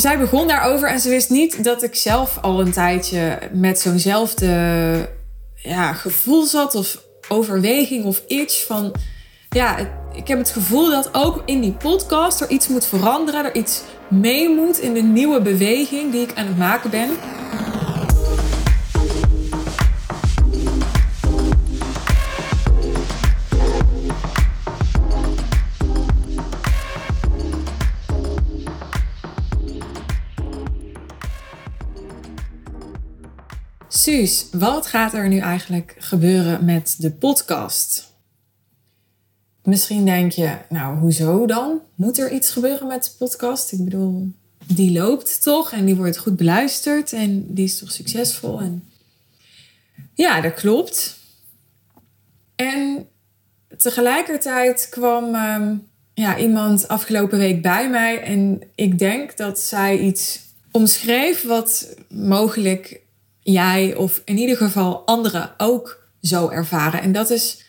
zij begon daarover en ze wist niet dat ik zelf al een tijdje met zo'nzelfde ja, gevoel zat of overweging of iets van ja, ik heb het gevoel dat ook in die podcast er iets moet veranderen, er iets mee moet in de nieuwe beweging die ik aan het maken ben. Suus, wat gaat er nu eigenlijk gebeuren met de podcast? Misschien denk je, nou, hoezo dan? Moet er iets gebeuren met de podcast? Ik bedoel, die loopt toch en die wordt goed beluisterd en die is toch succesvol? En ja, dat klopt. En tegelijkertijd kwam ehm, ja, iemand afgelopen week bij mij en ik denk dat zij iets omschreef wat mogelijk jij of in ieder geval anderen ook zo ervaren. En dat is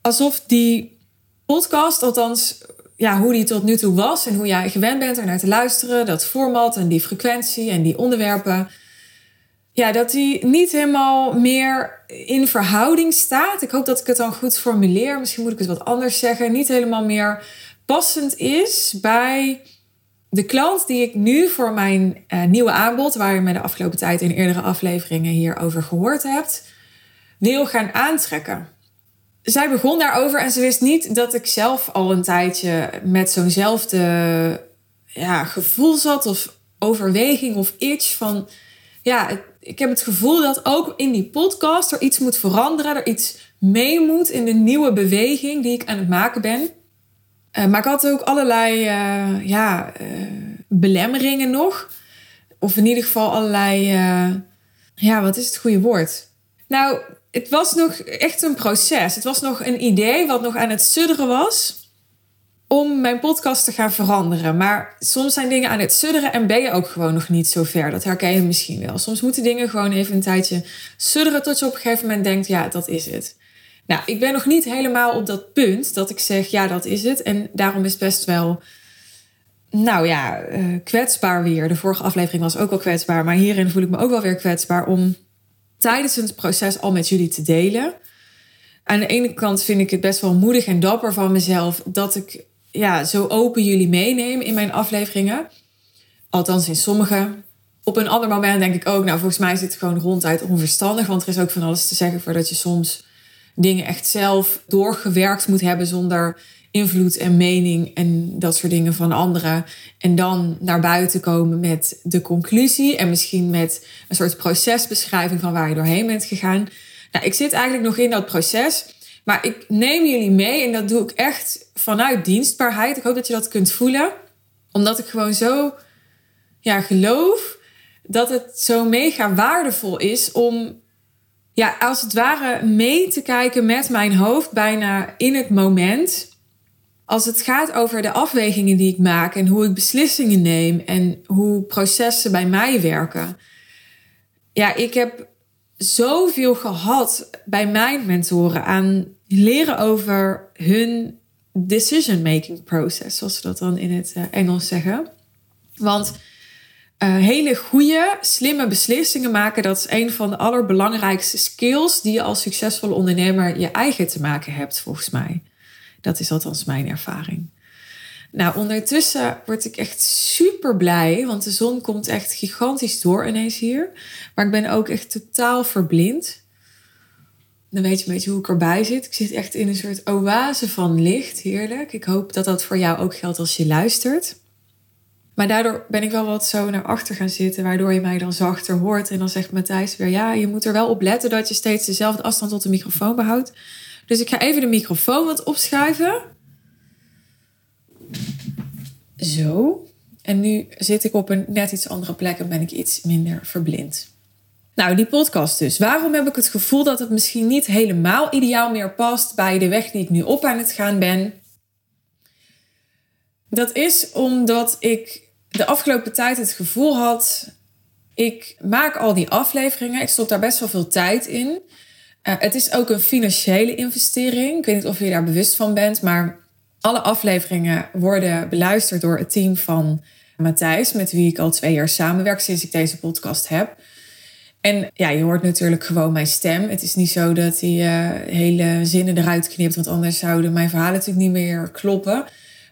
alsof die podcast, althans ja, hoe die tot nu toe was en hoe jij gewend bent er naar te luisteren, dat format en die frequentie en die onderwerpen, ja, dat die niet helemaal meer in verhouding staat. Ik hoop dat ik het dan goed formuleer. Misschien moet ik het wat anders zeggen. Niet helemaal meer passend is bij de klant die ik nu voor mijn uh, nieuwe aanbod, waar je me de afgelopen tijd in eerdere afleveringen hierover gehoord hebt, wil gaan aantrekken. Zij begon daarover en ze wist niet dat ik zelf al een tijdje met zo'nzelfde ja, gevoel zat of overweging of iets van ja, ik heb het gevoel dat ook in die podcast er iets moet veranderen, er iets mee moet in de nieuwe beweging die ik aan het maken ben. Uh, maar ik had ook allerlei uh, ja, uh, belemmeringen nog. Of in ieder geval allerlei. ja, wat is het goede woord? Nou, het was nog echt een proces. Het was nog een idee wat nog aan het sudderen was. Om mijn podcast te gaan veranderen. Maar soms zijn dingen aan het sudderen en ben je ook gewoon nog niet zo ver. Dat herken je misschien wel. Soms moeten dingen gewoon even een tijdje sudderen tot je op een gegeven moment denkt: ja, dat is het. Nou, ik ben nog niet helemaal op dat punt dat ik zeg, ja, dat is het. En daarom is best wel, nou ja, uh, kwetsbaar weer. De vorige aflevering was ook al kwetsbaar, maar hierin voel ik me ook wel weer kwetsbaar om tijdens het proces al met jullie te delen. Aan de ene kant vind ik het best wel moedig en dapper van mezelf dat ik ja, zo open jullie meeneem in mijn afleveringen. Althans in sommige. Op een ander moment denk ik ook, nou volgens mij is het gewoon ronduit onverstandig. Want er is ook van alles te zeggen voordat je soms dingen echt zelf doorgewerkt moet hebben zonder invloed en mening en dat soort dingen van anderen. En dan naar buiten komen met de conclusie en misschien met een soort procesbeschrijving van waar je doorheen bent gegaan. Nou, ik zit eigenlijk nog in dat proces, maar ik neem jullie mee en dat doe ik echt vanuit dienstbaarheid. Ik hoop dat je dat kunt voelen, omdat ik gewoon zo ja, geloof dat het zo mega waardevol is om ja, als het ware mee te kijken met mijn hoofd bijna in het moment. Als het gaat over de afwegingen die ik maak en hoe ik beslissingen neem en hoe processen bij mij werken. Ja, ik heb zoveel gehad bij mijn mentoren aan leren over hun decision making process, zoals ze dat dan in het eh, Engels zeggen. Want uh, hele goede, slimme beslissingen maken, dat is een van de allerbelangrijkste skills die je als succesvolle ondernemer je eigen te maken hebt, volgens mij. Dat is althans mijn ervaring. Nou, ondertussen word ik echt super blij, want de zon komt echt gigantisch door ineens hier. Maar ik ben ook echt totaal verblind. Dan weet je een beetje hoe ik erbij zit. Ik zit echt in een soort oase van licht. Heerlijk. Ik hoop dat dat voor jou ook geldt als je luistert. Maar daardoor ben ik wel wat zo naar achter gaan zitten, waardoor je mij dan zachter hoort. En dan zegt Matthijs weer, ja, je moet er wel op letten dat je steeds dezelfde afstand tot de microfoon behoudt. Dus ik ga even de microfoon wat opschuiven. Zo. En nu zit ik op een net iets andere plek en ben ik iets minder verblind. Nou, die podcast dus. Waarom heb ik het gevoel dat het misschien niet helemaal ideaal meer past bij de weg die ik nu op aan het gaan ben? Dat is omdat ik de afgelopen tijd het gevoel had. Ik maak al die afleveringen. Ik stop daar best wel veel tijd in. Uh, het is ook een financiële investering. Ik weet niet of je daar bewust van bent, maar alle afleveringen worden beluisterd door het team van Matthijs, met wie ik al twee jaar samenwerk sinds ik deze podcast heb. En ja, je hoort natuurlijk gewoon mijn stem. Het is niet zo dat hij uh, hele zinnen eruit knipt, want anders zouden mijn verhalen natuurlijk niet meer kloppen.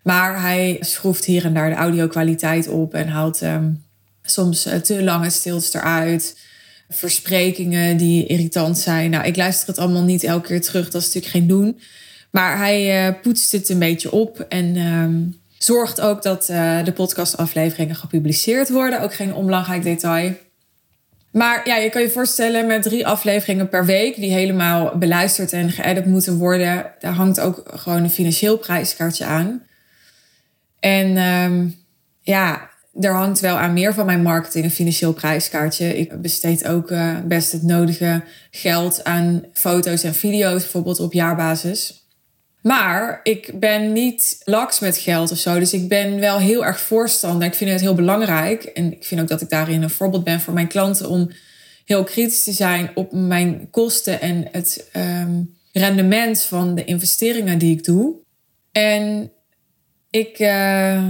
Maar hij schroeft hier en daar de audio-kwaliteit op en haalt um, soms uh, te lange stiltes eruit. Versprekingen die irritant zijn. Nou, ik luister het allemaal niet elke keer terug, dat is natuurlijk geen doen. Maar hij uh, poetst het een beetje op en um, zorgt ook dat uh, de podcastafleveringen gepubliceerd worden. Ook geen onbelangrijk detail. Maar ja, je kan je voorstellen met drie afleveringen per week, die helemaal beluisterd en geëdit moeten worden, daar hangt ook gewoon een financieel prijskaartje aan. En um, ja, er hangt wel aan meer van mijn marketing een financieel prijskaartje. Ik besteed ook uh, best het nodige geld aan foto's en video's, bijvoorbeeld op jaarbasis. Maar ik ben niet laks met geld of zo. Dus ik ben wel heel erg voorstander. Ik vind het heel belangrijk. En ik vind ook dat ik daarin een voorbeeld ben voor mijn klanten om heel kritisch te zijn op mijn kosten en het um, rendement van de investeringen die ik doe. En ik uh,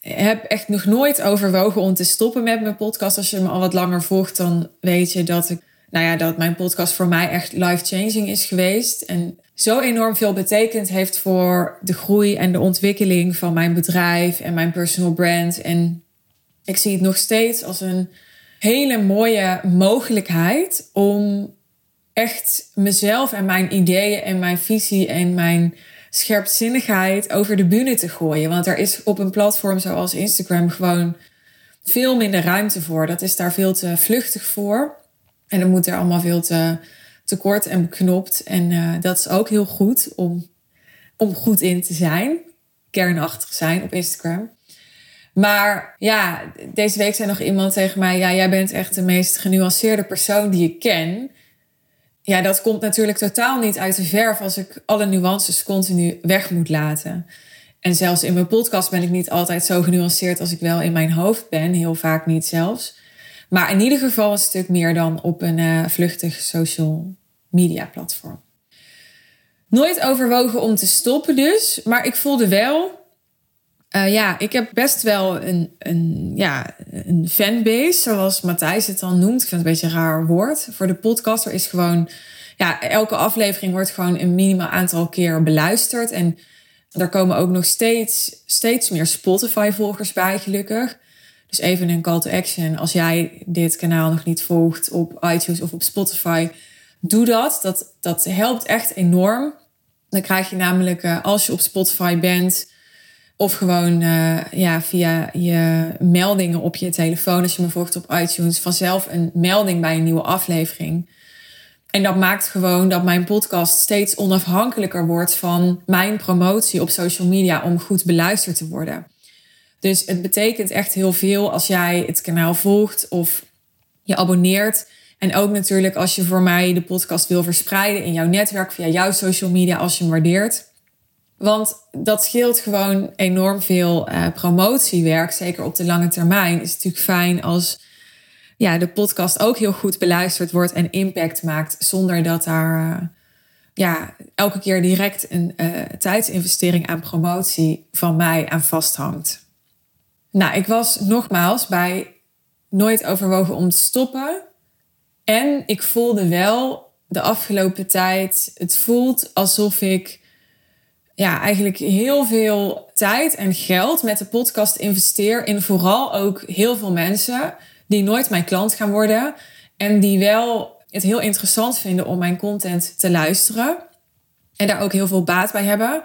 heb echt nog nooit overwogen om te stoppen met mijn podcast. Als je me al wat langer volgt, dan weet je dat ik, nou ja, dat mijn podcast voor mij echt life-changing is geweest. En zo enorm veel betekend heeft voor de groei en de ontwikkeling van mijn bedrijf en mijn personal brand. En ik zie het nog steeds als een hele mooie mogelijkheid om echt mezelf en mijn ideeën en mijn visie en mijn scherpzinnigheid over de bühne te gooien. Want er is op een platform zoals Instagram gewoon veel minder ruimte voor. Dat is daar veel te vluchtig voor. En dan moet er allemaal veel te tekort en beknopt. En uh, dat is ook heel goed om, om goed in te zijn. Kernachtig zijn op Instagram. Maar ja, deze week zei nog iemand tegen mij: Ja, jij bent echt de meest genuanceerde persoon die ik ken. Ja, dat komt natuurlijk totaal niet uit de verf als ik alle nuances continu weg moet laten. En zelfs in mijn podcast ben ik niet altijd zo genuanceerd als ik wel in mijn hoofd ben, heel vaak niet zelfs. Maar in ieder geval een stuk meer dan op een uh, vluchtig social media platform. Nooit overwogen om te stoppen dus, maar ik voelde wel uh, ja, ik heb best wel een, een, ja, een fanbase, zoals Matthijs het dan noemt. Ik vind het een beetje een raar woord. Voor de podcast er is gewoon, ja, elke aflevering wordt gewoon een minimaal aantal keer beluisterd. En er komen ook nog steeds, steeds meer Spotify-volgers bij, gelukkig. Dus even een call to action. Als jij dit kanaal nog niet volgt op iTunes of op Spotify, doe dat. Dat, dat helpt echt enorm. Dan krijg je namelijk, uh, als je op Spotify bent of gewoon uh, ja, via je meldingen op je telefoon, als je me volgt op iTunes, vanzelf een melding bij een nieuwe aflevering. En dat maakt gewoon dat mijn podcast steeds onafhankelijker wordt van mijn promotie op social media om goed beluisterd te worden. Dus het betekent echt heel veel als jij het kanaal volgt of je abonneert. En ook natuurlijk als je voor mij de podcast wil verspreiden in jouw netwerk via jouw social media als je hem waardeert. Want dat scheelt gewoon enorm veel uh, promotiewerk, zeker op de lange termijn. Is natuurlijk fijn als ja, de podcast ook heel goed beluisterd wordt en impact maakt, zonder dat daar uh, ja, elke keer direct een uh, tijdsinvestering aan promotie van mij aan vasthangt. Nou, ik was nogmaals bij nooit overwogen om te stoppen. En ik voelde wel de afgelopen tijd, het voelt alsof ik ja, eigenlijk heel veel tijd en geld met de podcast investeer in vooral ook heel veel mensen die nooit mijn klant gaan worden en die wel het heel interessant vinden om mijn content te luisteren en daar ook heel veel baat bij hebben.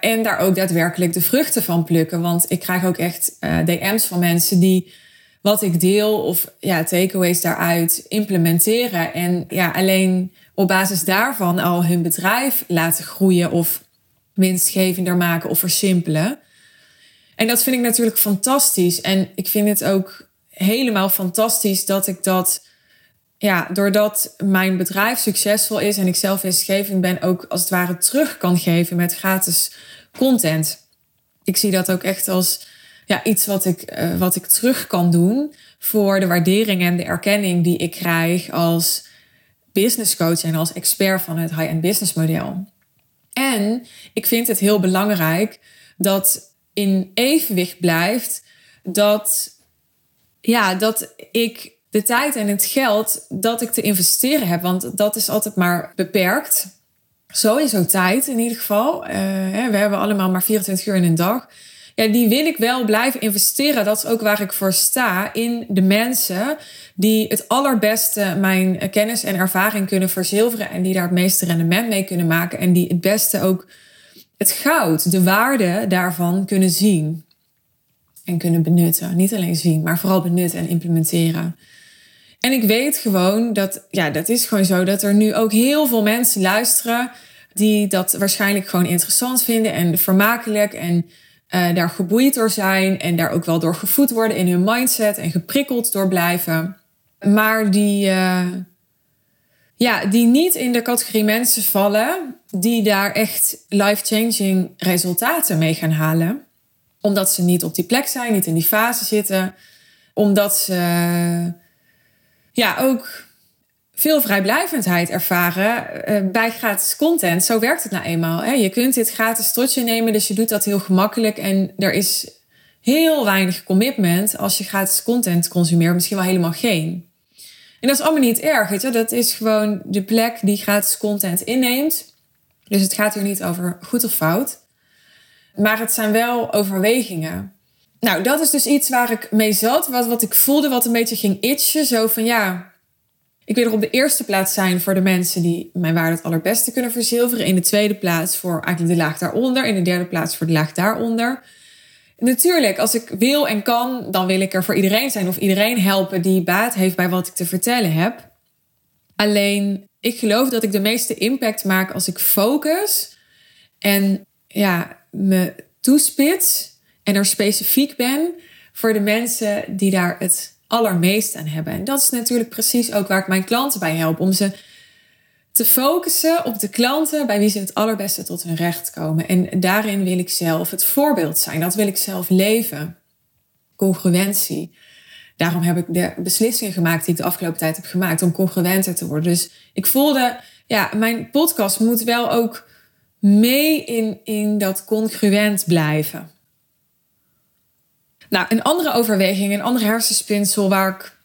En daar ook daadwerkelijk de vruchten van plukken. Want ik krijg ook echt uh, DM's van mensen die wat ik deel of ja, takeaways daaruit implementeren. En ja, alleen op basis daarvan al hun bedrijf laten groeien of winstgevender maken of versimpelen. En dat vind ik natuurlijk fantastisch. En ik vind het ook helemaal fantastisch dat ik dat, ja, doordat mijn bedrijf succesvol is en ik zelf winstgevend ben, ook als het ware terug kan geven met gratis content. Ik zie dat ook echt als ja, iets wat ik, uh, wat ik terug kan doen voor de waardering en de erkenning die ik krijg als business coach en als expert van het high-end business model. En ik vind het heel belangrijk dat in evenwicht blijft dat, ja, dat ik de tijd en het geld dat ik te investeren heb, want dat is altijd maar beperkt. Sowieso tijd in ieder geval. Uh, we hebben allemaal maar 24 uur in een dag. Ja, die wil ik wel blijven investeren. Dat is ook waar ik voor sta. In de mensen die het allerbeste mijn kennis en ervaring kunnen verzilveren. En die daar het meeste rendement mee kunnen maken. En die het beste ook het goud, de waarde daarvan kunnen zien. En kunnen benutten. Niet alleen zien, maar vooral benutten en implementeren. En ik weet gewoon dat, ja, dat is gewoon zo, dat er nu ook heel veel mensen luisteren die dat waarschijnlijk gewoon interessant vinden en vermakelijk en uh, daar geboeid door zijn en daar ook wel door gevoed worden in hun mindset en geprikkeld door blijven. Maar die, uh, ja, die niet in de categorie mensen vallen die daar echt life-changing resultaten mee gaan halen. Omdat ze niet op die plek zijn, niet in die fase zitten. Omdat ze ja, ook veel vrijblijvendheid ervaren uh, bij gratis content. Zo werkt het nou eenmaal. Je kunt dit gratis tot je nemen, dus je doet dat heel gemakkelijk. En er is heel weinig commitment als je gratis content consumeert. Misschien wel helemaal geen. En dat is allemaal niet erg. Dat is gewoon de plek die gratis content inneemt. Dus het gaat hier niet over goed of fout. Maar het zijn wel overwegingen. Nou, dat is dus iets waar ik mee zat. Wat, wat ik voelde, wat een beetje ging itchen. Zo van ja, ik wil er op de eerste plaats zijn voor de mensen die mijn waarde het allerbeste kunnen verzilveren. In de tweede plaats voor eigenlijk de laag daaronder. In de derde plaats voor de laag daaronder. Natuurlijk, als ik wil en kan, dan wil ik er voor iedereen zijn of iedereen helpen die baat heeft bij wat ik te vertellen heb. Alleen, ik geloof dat ik de meeste impact maak als ik focus en ja, me toespits en er specifiek ben voor de mensen die daar het allermeest aan hebben. En dat is natuurlijk precies ook waar ik mijn klanten bij help. Om ze te focussen op de klanten bij wie ze het allerbeste tot hun recht komen. En daarin wil ik zelf het voorbeeld zijn. Dat wil ik zelf leven. Congruentie. Daarom heb ik de beslissingen gemaakt die ik de afgelopen tijd heb gemaakt om congruenter te worden. Dus ik voelde, ja, mijn podcast moet wel ook mee in, in dat congruent blijven. Nou, een andere overweging, een andere hersenspinsel waar ik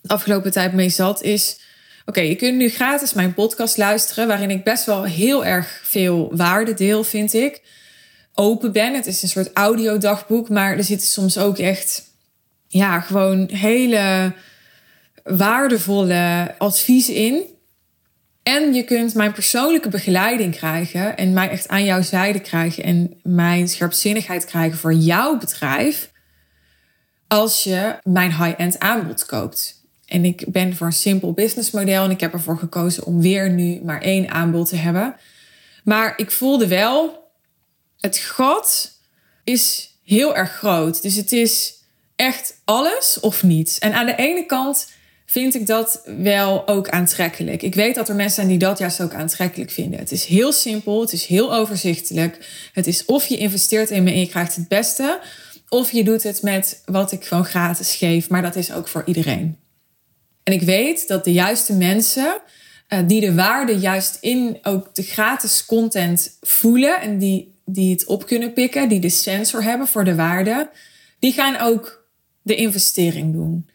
de afgelopen tijd mee zat, is: oké, je kunt nu gratis mijn podcast luisteren, waarin ik best wel heel erg veel waarde deel, vind ik. Open ben. Het is een soort audiodagboek, maar er zitten soms ook echt, ja, gewoon hele waardevolle adviezen in. En je kunt mijn persoonlijke begeleiding krijgen en mij echt aan jouw zijde krijgen en mijn scherpzinnigheid krijgen voor jouw bedrijf als je mijn high-end aanbod koopt. En ik ben voor een simpel businessmodel en ik heb ervoor gekozen om weer nu maar één aanbod te hebben. Maar ik voelde wel, het gat is heel erg groot. Dus het is echt alles of niets. En aan de ene kant vind ik dat wel ook aantrekkelijk. Ik weet dat er mensen zijn die dat juist ook aantrekkelijk vinden. Het is heel simpel, het is heel overzichtelijk. Het is of je investeert in me en je krijgt het beste, of je doet het met wat ik gewoon gratis geef, maar dat is ook voor iedereen. En ik weet dat de juiste mensen uh, die de waarde juist in ook de gratis content voelen en die, die het op kunnen pikken, die de sensor hebben voor de waarde, die gaan ook de investering doen.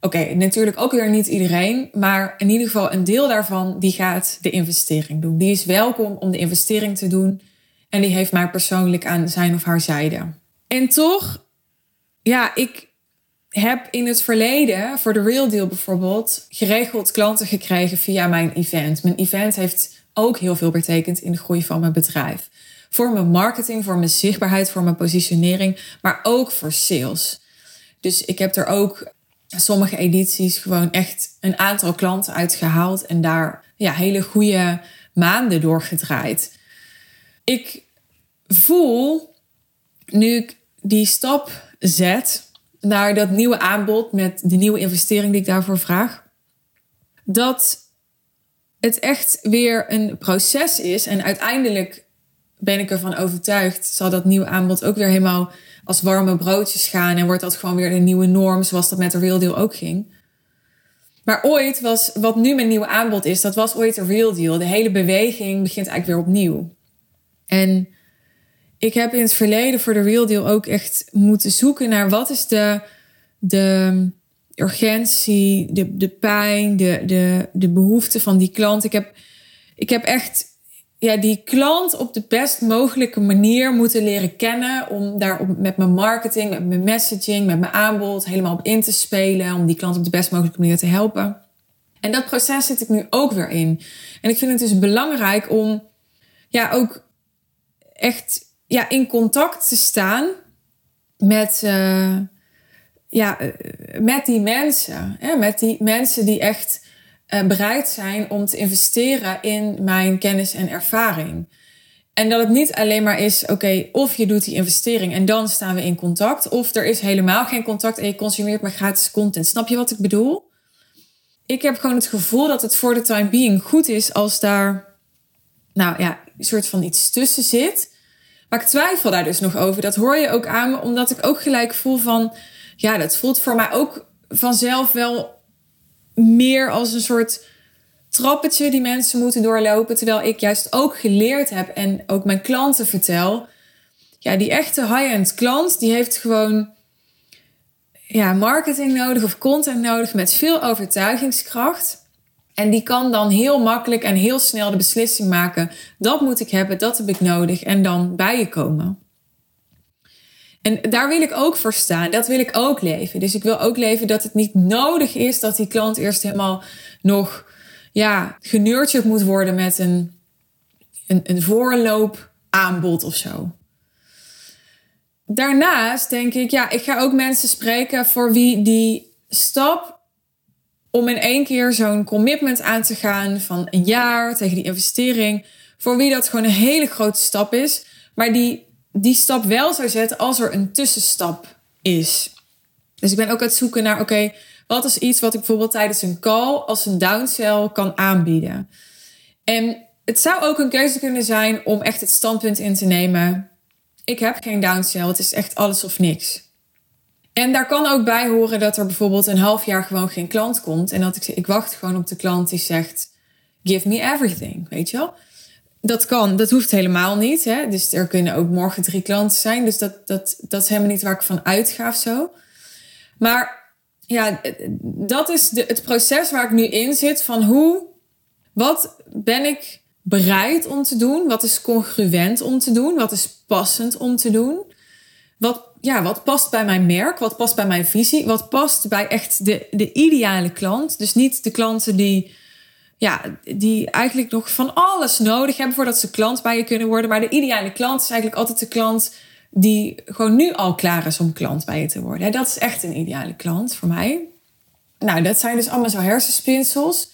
Oké, natuurlijk ook weer niet iedereen, maar in ieder geval een deel daarvan die gaat de investering doen. Die is welkom om de investering te doen en die heeft mij persoonlijk aan zijn of haar zijde. En toch, ja, ik heb in het verleden, voor de Real Deal bijvoorbeeld, geregeld klanten gekregen via mijn event. Mijn event heeft ook heel veel betekend in de groei van mijn bedrijf. Voor mijn marketing, voor mijn zichtbaarheid, voor mijn positionering, maar ook voor sales. Dus ik heb er ook sommige edities gewoon echt een aantal klanten uitgehaald en daar ja, hele goede maanden doorgedraaid. Ik voel nu ik die stap zet naar dat nieuwe aanbod met de nieuwe investering die ik daarvoor vraag, dat het echt weer een proces is. En uiteindelijk ben ik ervan overtuigd, zal dat nieuwe aanbod ook weer helemaal als warme broodjes gaan en wordt dat gewoon weer de nieuwe norm, zoals dat met de Real Deal ook ging. Maar ooit was, wat nu mijn nieuwe aanbod is, dat was ooit de Real Deal. De hele beweging begint eigenlijk weer opnieuw. En ik heb in het verleden voor de Real Deal ook echt moeten zoeken naar wat is de, de urgentie, de, de pijn, de, de, de behoefte van die klant. Ik heb, ik heb echt ja, die klant op de best mogelijke manier moeten leren kennen. Om daar op, met mijn marketing, met mijn messaging, met mijn aanbod helemaal op in te spelen. Om die klant op de best mogelijke manier te helpen. En dat proces zit ik nu ook weer in. En ik vind het dus belangrijk om ja, ook echt ja, in contact te staan met, uh, ja, eh, met die mensen. Hè? Met die mensen die echt uh, bereid zijn om te investeren in mijn kennis en ervaring. En dat het niet alleen maar is, oké, of je doet die investering en dan staan we in contact, of er is helemaal geen contact en je consumeert maar gratis content. Snap je wat ik bedoel? Ik heb gewoon het gevoel dat het voor de time being goed is als daar, nou ja, een soort van iets tussen zit. Maar ik twijfel daar dus nog over. Dat hoor je ook aan me, omdat ik ook gelijk voel van, ja, dat voelt voor mij ook vanzelf wel meer als een soort trappetje die mensen moeten doorlopen. Terwijl ik juist ook geleerd heb en ook mijn klanten vertel. Ja, die echte high-end klant, die heeft gewoon ja, marketing nodig of content nodig met veel overtuigingskracht. En die kan dan heel makkelijk en heel snel de beslissing maken: dat moet ik hebben, dat heb ik nodig. En dan bij je komen. En daar wil ik ook voor staan. Dat wil ik ook leven. Dus ik wil ook leven dat het niet nodig is dat die klant eerst helemaal nog ja, genurtured moet worden met een, een, een voorloopaanbod of zo. Daarnaast denk ik, ja, ik ga ook mensen spreken voor wie die stap om in één keer zo'n commitment aan te gaan van een jaar tegen die investering, voor wie dat gewoon een hele grote stap is, maar die die stap wel zou zetten als er een tussenstap is. Dus ik ben ook aan het zoeken naar, oké, wat is iets wat ik bijvoorbeeld tijdens een call als een downsell kan aanbieden? En het zou ook een keuze kunnen zijn om echt het standpunt in te nemen. Ik heb geen downsell, het is echt alles of niks. En daar kan ook bij horen dat er bijvoorbeeld een half jaar gewoon geen klant komt. En dat ik ik wacht gewoon op de klant die zegt, give me everything, weet je wel? Dat kan, dat hoeft helemaal niet. Hè? Dus er kunnen ook morgen drie klanten zijn. Dus dat, dat, dat is helemaal niet waar ik van uitga of zo. Maar ja, dat is de, het proces waar ik nu in zit. Van hoe, wat ben ik bereid om te doen? Wat is congruent om te doen? Wat is passend om te doen? Wat, ja, wat past bij mijn merk? Wat past bij mijn visie? Wat past bij echt de, de ideale klant? Dus niet de klanten die ja, die eigenlijk nog van alles nodig hebben voordat ze klant bij je kunnen worden. Maar de ideale klant is eigenlijk altijd de klant die gewoon nu al klaar is om klant bij je te worden. Dat is echt een ideale klant voor mij. Nou, dat zijn dus allemaal zo hersenspinsels.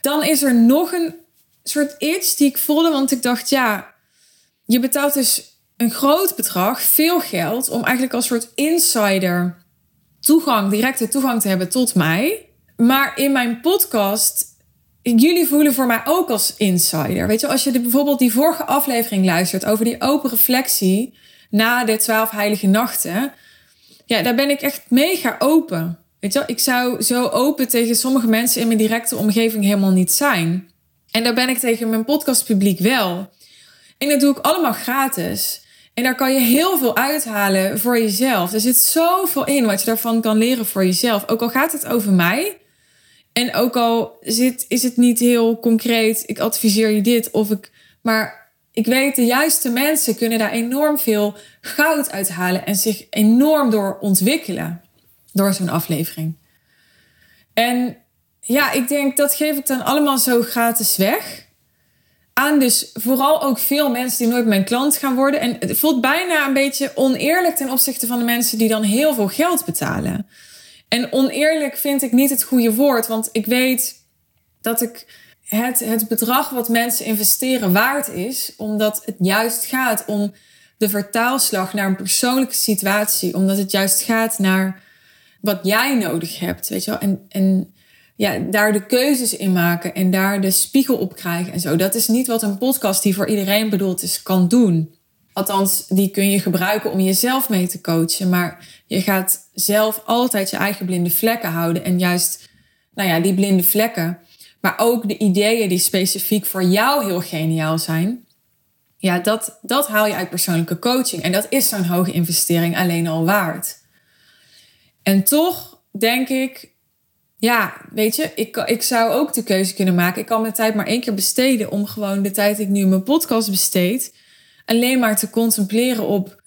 Dan is er nog een soort iets die ik voelde, want ik dacht, ja, je betaalt dus een groot bedrag, veel geld, om eigenlijk als soort insider toegang, directe toegang te hebben tot mij. Maar in mijn podcast jullie voelen voor mij ook als insider. Weet je, als je de, bijvoorbeeld die vorige aflevering luistert over die open reflectie na de twaalf heilige nachten. Ja, daar ben ik echt mega open. Weet je, ik zou zo open tegen sommige mensen in mijn directe omgeving helemaal niet zijn. En daar ben ik tegen mijn podcastpubliek wel. En dat doe ik allemaal gratis. En daar kan je heel veel uithalen voor jezelf. Er zit zoveel in wat je daarvan kan leren voor jezelf. Ook al gaat het over mij. En ook al zit, is het niet heel concreet, ik adviseer je dit of ik. Maar ik weet, de juiste mensen kunnen daar enorm veel goud uithalen en zich enorm door ontwikkelen door zo'n aflevering. En ja, ik denk dat geef ik dan allemaal zo gratis weg. Aan dus vooral ook veel mensen die nooit mijn klant gaan worden. En het voelt bijna een beetje oneerlijk ten opzichte van de mensen die dan heel veel geld betalen. En oneerlijk vind ik niet het goede woord, want ik weet dat ik het, het bedrag wat mensen investeren waard is, omdat het juist gaat om de vertaalslag naar een persoonlijke situatie, omdat het juist gaat naar wat jij nodig hebt, weet je wel. En, en ja, daar de keuzes in maken en daar de spiegel op krijgen en zo. Dat is niet wat een podcast die voor iedereen bedoeld is, kan doen. Althans, die kun je gebruiken om jezelf mee te coachen. Maar je gaat zelf altijd je eigen blinde vlekken houden. En juist, nou ja, die blinde vlekken. Maar ook de ideeën die specifiek voor jou heel geniaal zijn. Ja, dat, dat haal je uit persoonlijke coaching. En dat is zo'n hoge investering alleen al waard. En toch denk ik, ja, weet je, ik, ik zou ook de keuze kunnen maken. Ik kan mijn tijd maar één keer besteden om gewoon de tijd die ik nu in mijn podcast besteed, alleen maar te contempleren op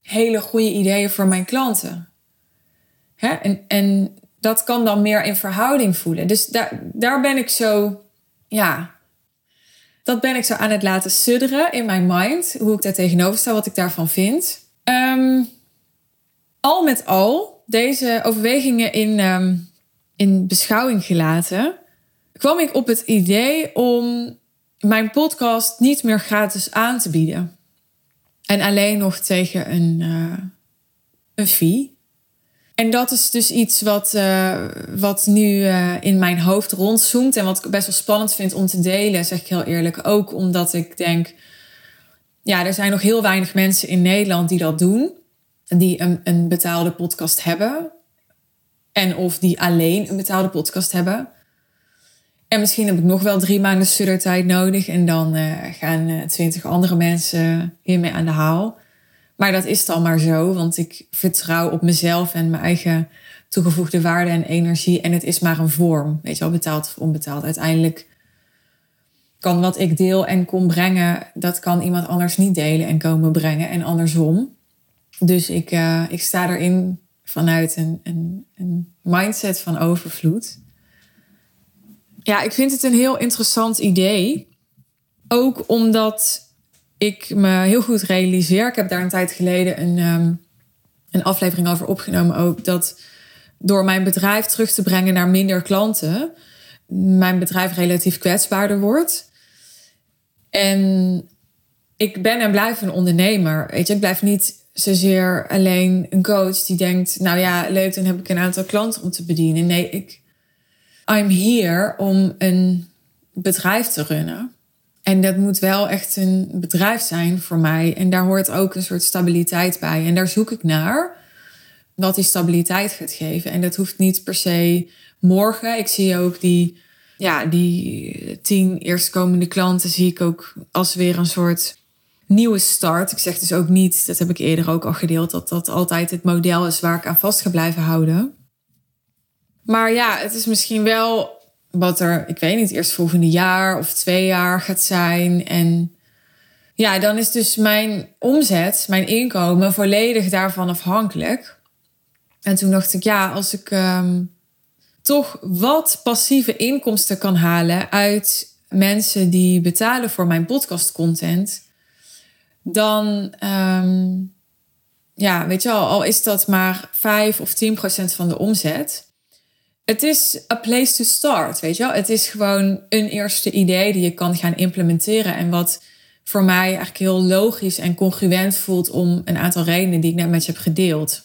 hele goede ideeën voor mijn klanten. Hè? En, en dat kan dan meer in verhouding voelen. Dus daar, daar ben ik zo, ja, dat ben ik zo aan het laten sudderen in mijn mind. Hoe ik daar tegenover sta, wat ik daarvan vind. Ehm, al met al, deze overwegingen in, ehm, in beschouwing gelaten, kwam ik op het idee om mijn podcast niet meer gratis aan te bieden. En alleen nog tegen een, uh, een fee. En dat is dus iets wat, uh, wat nu uh, in mijn hoofd rondzoomt. En wat ik best wel spannend vind om te delen, zeg ik heel eerlijk. Ook omdat ik denk, ja, er zijn nog heel weinig mensen in Nederland die dat doen. Die een, een betaalde podcast hebben. En of die alleen een betaalde podcast hebben. En misschien heb ik nog wel drie maanden studiertijd nodig. En dan uh, gaan twintig andere mensen hiermee aan de haal. Maar dat is dan maar zo, want ik vertrouw op mezelf en mijn eigen toegevoegde waarde en energie. En het is maar een vorm, weet je wel, betaald of onbetaald. Uiteindelijk kan wat ik deel en kom brengen, dat kan iemand anders niet delen en komen brengen en andersom. Dus ik, uh, ik sta erin vanuit een, een, een mindset van overvloed. Ja, ik vind het een heel interessant idee. Ook omdat ik me heel goed realiseer. Ik heb daar een tijd geleden een, um, een aflevering over opgenomen ook. Dat door mijn bedrijf terug te brengen naar minder klanten, mijn bedrijf relatief kwetsbaarder wordt. En ik ben en blijf een ondernemer. Weet je, ik blijf niet zozeer alleen een coach die denkt: Nou ja, leuk, dan heb ik een aantal klanten om te bedienen. Nee, ik. I'm here om een bedrijf te runnen. En dat moet wel echt een bedrijf zijn voor mij. En daar hoort ook een soort stabiliteit bij. En daar zoek ik naar wat die stabiliteit gaat geven. En dat hoeft niet per se morgen. Ik zie ook die, ja, die tien eerstkomende klanten zie ik ook als weer een soort nieuwe start. Ik zeg dus ook niet, dat heb ik eerder ook al gedeeld, dat dat altijd het model is waar ik aan vast ga blijven houden. Maar ja, het is misschien wel wat er, ik weet niet, eerst volgende jaar of twee jaar gaat zijn. En ja, dan is dus mijn omzet, mijn inkomen volledig daarvan afhankelijk. En toen dacht ik, ja, als ik um, toch wat passieve inkomsten kan halen uit mensen die betalen voor mijn podcast content, dan, um, ja, weet je wel, al is dat maar 5 of 10 procent van de omzet het is a place to start, weet je wel. Het is gewoon een eerste idee die je kan gaan implementeren. En wat voor mij eigenlijk heel logisch en congruent voelt om een aantal redenen die ik net met je heb gedeeld.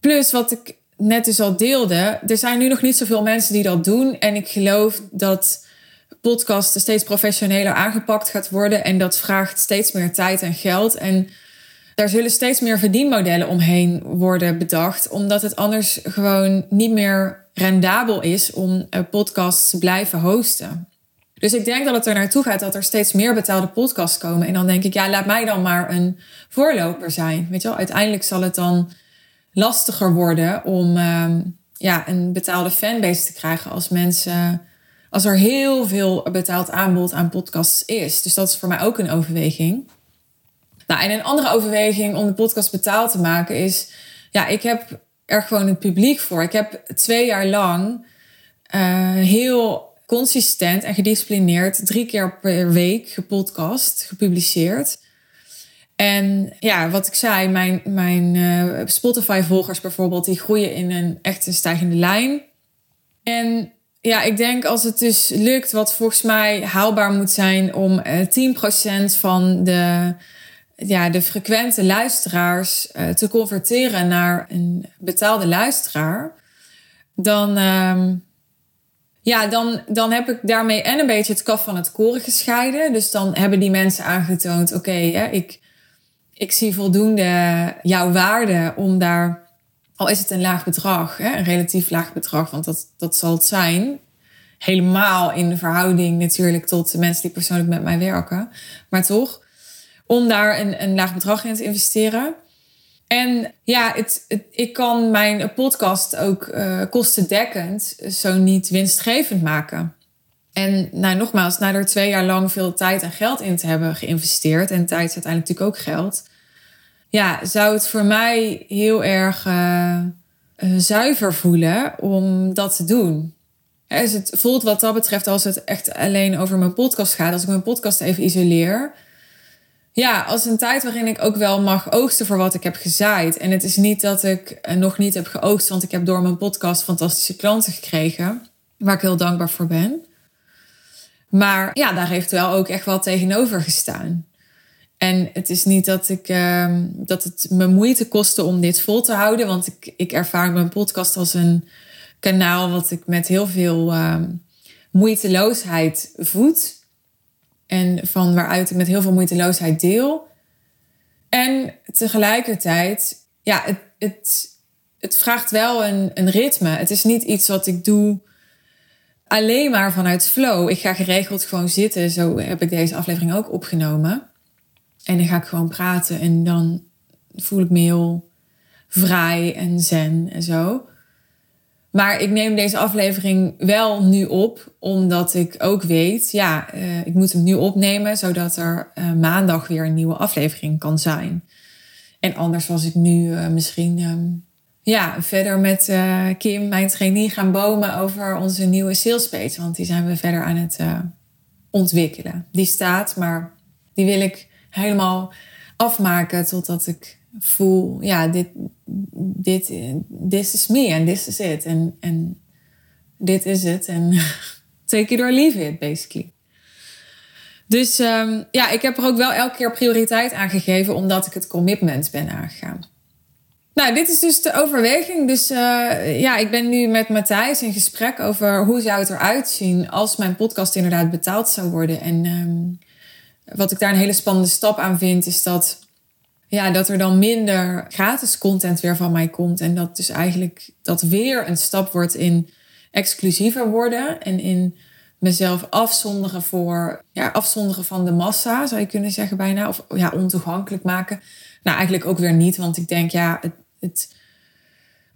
Plus wat ik net dus al deelde, er zijn nu nog niet zoveel mensen die dat doen. En ik geloof dat podcasten steeds professioneler aangepakt gaat worden. En dat vraagt steeds meer tijd en geld. En daar zullen steeds meer verdienmodellen omheen worden bedacht, omdat het anders gewoon niet meer rendabel is om podcasts te blijven hosten. Dus ik denk dat het er naartoe gaat dat er steeds meer betaalde podcasts komen. En dan denk ik, ja, laat mij dan maar een voorloper zijn. Weet je wel, uiteindelijk zal het dan lastiger worden om uh, ja, een betaalde fanbase te krijgen als mensen. Als er heel veel betaald aanbod aan podcasts is. Dus dat is voor mij ook een overweging. Nou, en een andere overweging om de podcast betaald te maken is... Ja, ik heb er gewoon het publiek voor. Ik heb twee jaar lang uh, heel consistent en gedisciplineerd... drie keer per week gepodcast, gepubliceerd... En ja, wat ik zei, mijn, mijn uh, Spotify-volgers bijvoorbeeld, die groeien in een echt een stijgende lijn. En ja, ik denk als het dus lukt, wat volgens mij haalbaar moet zijn om uh, 10% van de ja, de frequente luisteraars uh, te converteren naar een betaalde luisteraar, dan, uh, ja, dan, dan heb ik daarmee en een beetje het kaf van het koren gescheiden. Dus dan hebben die mensen aangetoond: oké, ik, ik zie voldoende jouw waarde om daar, al is het een laag bedrag, hè, een relatief laag bedrag, want dat, dat zal het zijn. Helemaal in de verhouding natuurlijk tot de mensen die persoonlijk met mij werken. Maar toch om daar een, een laag bedrag in te investeren. En ja, het, ik kan mijn podcast ook uh, kostendekkend, zo niet winstgevend maken. En nou, nogmaals, na er twee jaar lang veel tijd en geld in te hebben geïnvesteerd, en tijd is uiteindelijk natuurlijk ook geld, ja, zou het voor mij heel erg uh, zuiver voelen om dat te doen. Het voelt wat dat betreft als het echt alleen over mijn podcast gaat. Als ik mijn podcast even isoleer. Ja, als een tijd waarin ik ook wel mag oogsten voor wat ik heb gezaaid. En het is niet dat ik eh, nog niet heb geoogst, want ik heb door mijn podcast fantastische klanten gekregen. Waar ik heel dankbaar voor ben. Maar ja, daar heeft wel ook echt wel tegenover gestaan. En het is niet dat, ik, uh, dat het me moeite kostte om dit vol te houden. Want ik, ik ervaar mijn podcast als een kanaal wat ik met heel veel uh, moeiteloosheid voed. En van waaruit ik met heel veel moeiteloosheid deel. En tegelijkertijd, ja, het, het, het vraagt wel een, een ritme. Het is niet iets wat ik doe alleen maar vanuit flow. Ik ga geregeld gewoon zitten. Zo heb ik deze aflevering ook opgenomen. En dan ga ik gewoon praten en dan voel ik me heel vrij en zen en zo. Maar ik neem deze aflevering wel nu op, omdat ik ook weet, ja, uh, ik moet hem nu opnemen, zodat er uh, maandag weer een nieuwe aflevering kan zijn. En anders was ik nu uh, misschien um, ja, verder met Kim, mijn trainee, gaan bomen over onze nieuwe sales page. Want die zijn we verder aan het ontwikkelen. Die staat, maar die wil ik helemaal afmaken totdat ik voel, ja, dit, dit, this is me en this is it. En, en dit is het. En take it or leave it, basically. Dus um, ja, ik heb er ook wel elke keer prioriteit aan gegeven, omdat ik het commitment ben aangegaan. Nou, dit is dus de overweging. Dus uh, ja, ik ben nu met Matthijs in gesprek over hoe zou het eruit zien als mijn podcast inderdaad betaald zou worden. En um, wat ik daar een hele spannende stap aan vind, is dat ja, dat er dan minder gratis content weer van mij komt. En dat dus eigenlijk dat weer een stap wordt in exclusiever worden en in mezelf afzonderen voor, ja, afzonderen van de massa, zou je kunnen zeggen bijna. Of ja, ontoegankelijk maken. Nou, eigenlijk ook weer niet, want ik denk, ja, het, het,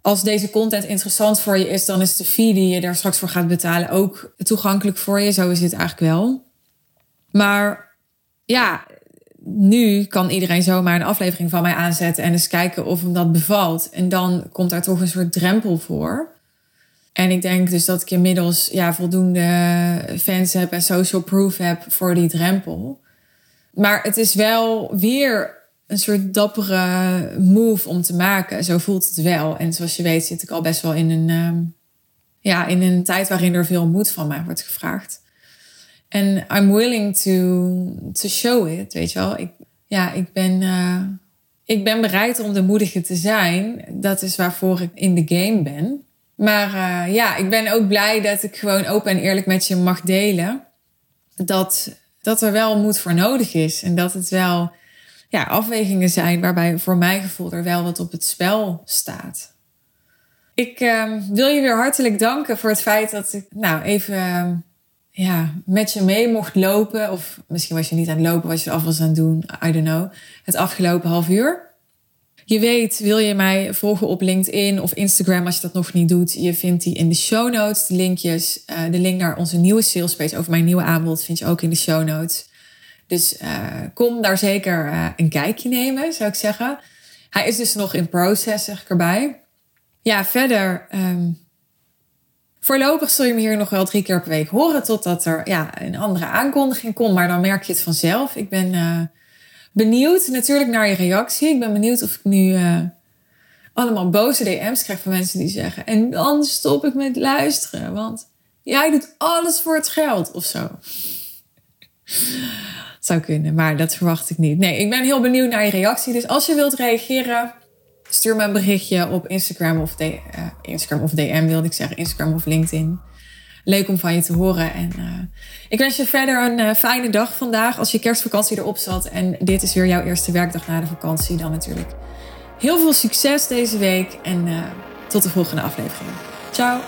als deze content interessant voor je is, dan is de fee die je daar straks voor gaat betalen ook toegankelijk voor je. Zo is het eigenlijk wel. Maar ja, nu kan iedereen zomaar een aflevering van mij aanzetten en eens kijken of hem dat bevalt. En dan komt daar toch een soort drempel voor. En ik denk dus dat ik inmiddels ja, voldoende fans heb en social proof heb voor die drempel. Maar het is wel weer een soort dappere move om te maken. Zo voelt het wel. En zoals je weet zit ik al best wel in een, uh, ja, in een tijd waarin er veel moed van mij wordt gevraagd. En I'm willing to, to show it, weet je wel. Ik, ja, ik ben, uh, ik ben bereid om de moedige te zijn. Dat is waarvoor ik in de game ben. Maar uh, ja, ik ben ook blij dat ik gewoon open en eerlijk met je mag delen. Dat, dat er wel moed voor nodig is. En dat het wel ja, afwegingen zijn waarbij voor mijn gevoel er wel wat op het spel staat. Ik uh, wil je weer hartelijk danken voor het feit dat ik nou even ja, met je mee mocht lopen. Of misschien was je niet aan het lopen, was je af was aan het doen. I don't know. Het afgelopen half uur. Je weet, wil je mij volgen op LinkedIn of Instagram als je dat nog niet doet. Je vindt die in de show notes, de linkjes. Uh, de link naar onze nieuwe sales page over mijn nieuwe aanbod vind je ook in de show notes. Dus uh, kom daar zeker uh, een kijkje nemen, zou ik zeggen. Hij is dus nog in process, zeg ik erbij. Ja, verder um, Voorlopig zul je me hier nog wel drie keer per week horen totdat er ja, een andere aankondiging komt. Maar dan merk je het vanzelf. Ik ben uh, benieuwd natuurlijk naar je reactie. Ik ben benieuwd of ik nu uh, allemaal boze DM's krijg van mensen die zeggen... En dan stop ik met luisteren, want jij doet alles voor het geld of zo. zou kunnen, maar dat verwacht ik niet. Nee, ik ben heel benieuwd naar je reactie. Dus als je wilt reageren, Stuur me een berichtje op Instagram of, uh, Instagram of DM, wilde ik zeggen. Instagram of LinkedIn. Leuk om van je te horen. En uh, ik wens je verder een uh, fijne dag vandaag. Als je kerstvakantie erop zat en dit is weer jouw eerste werkdag na de vakantie, dan natuurlijk heel veel succes deze week. En tot de volgende aflevering. Ciao!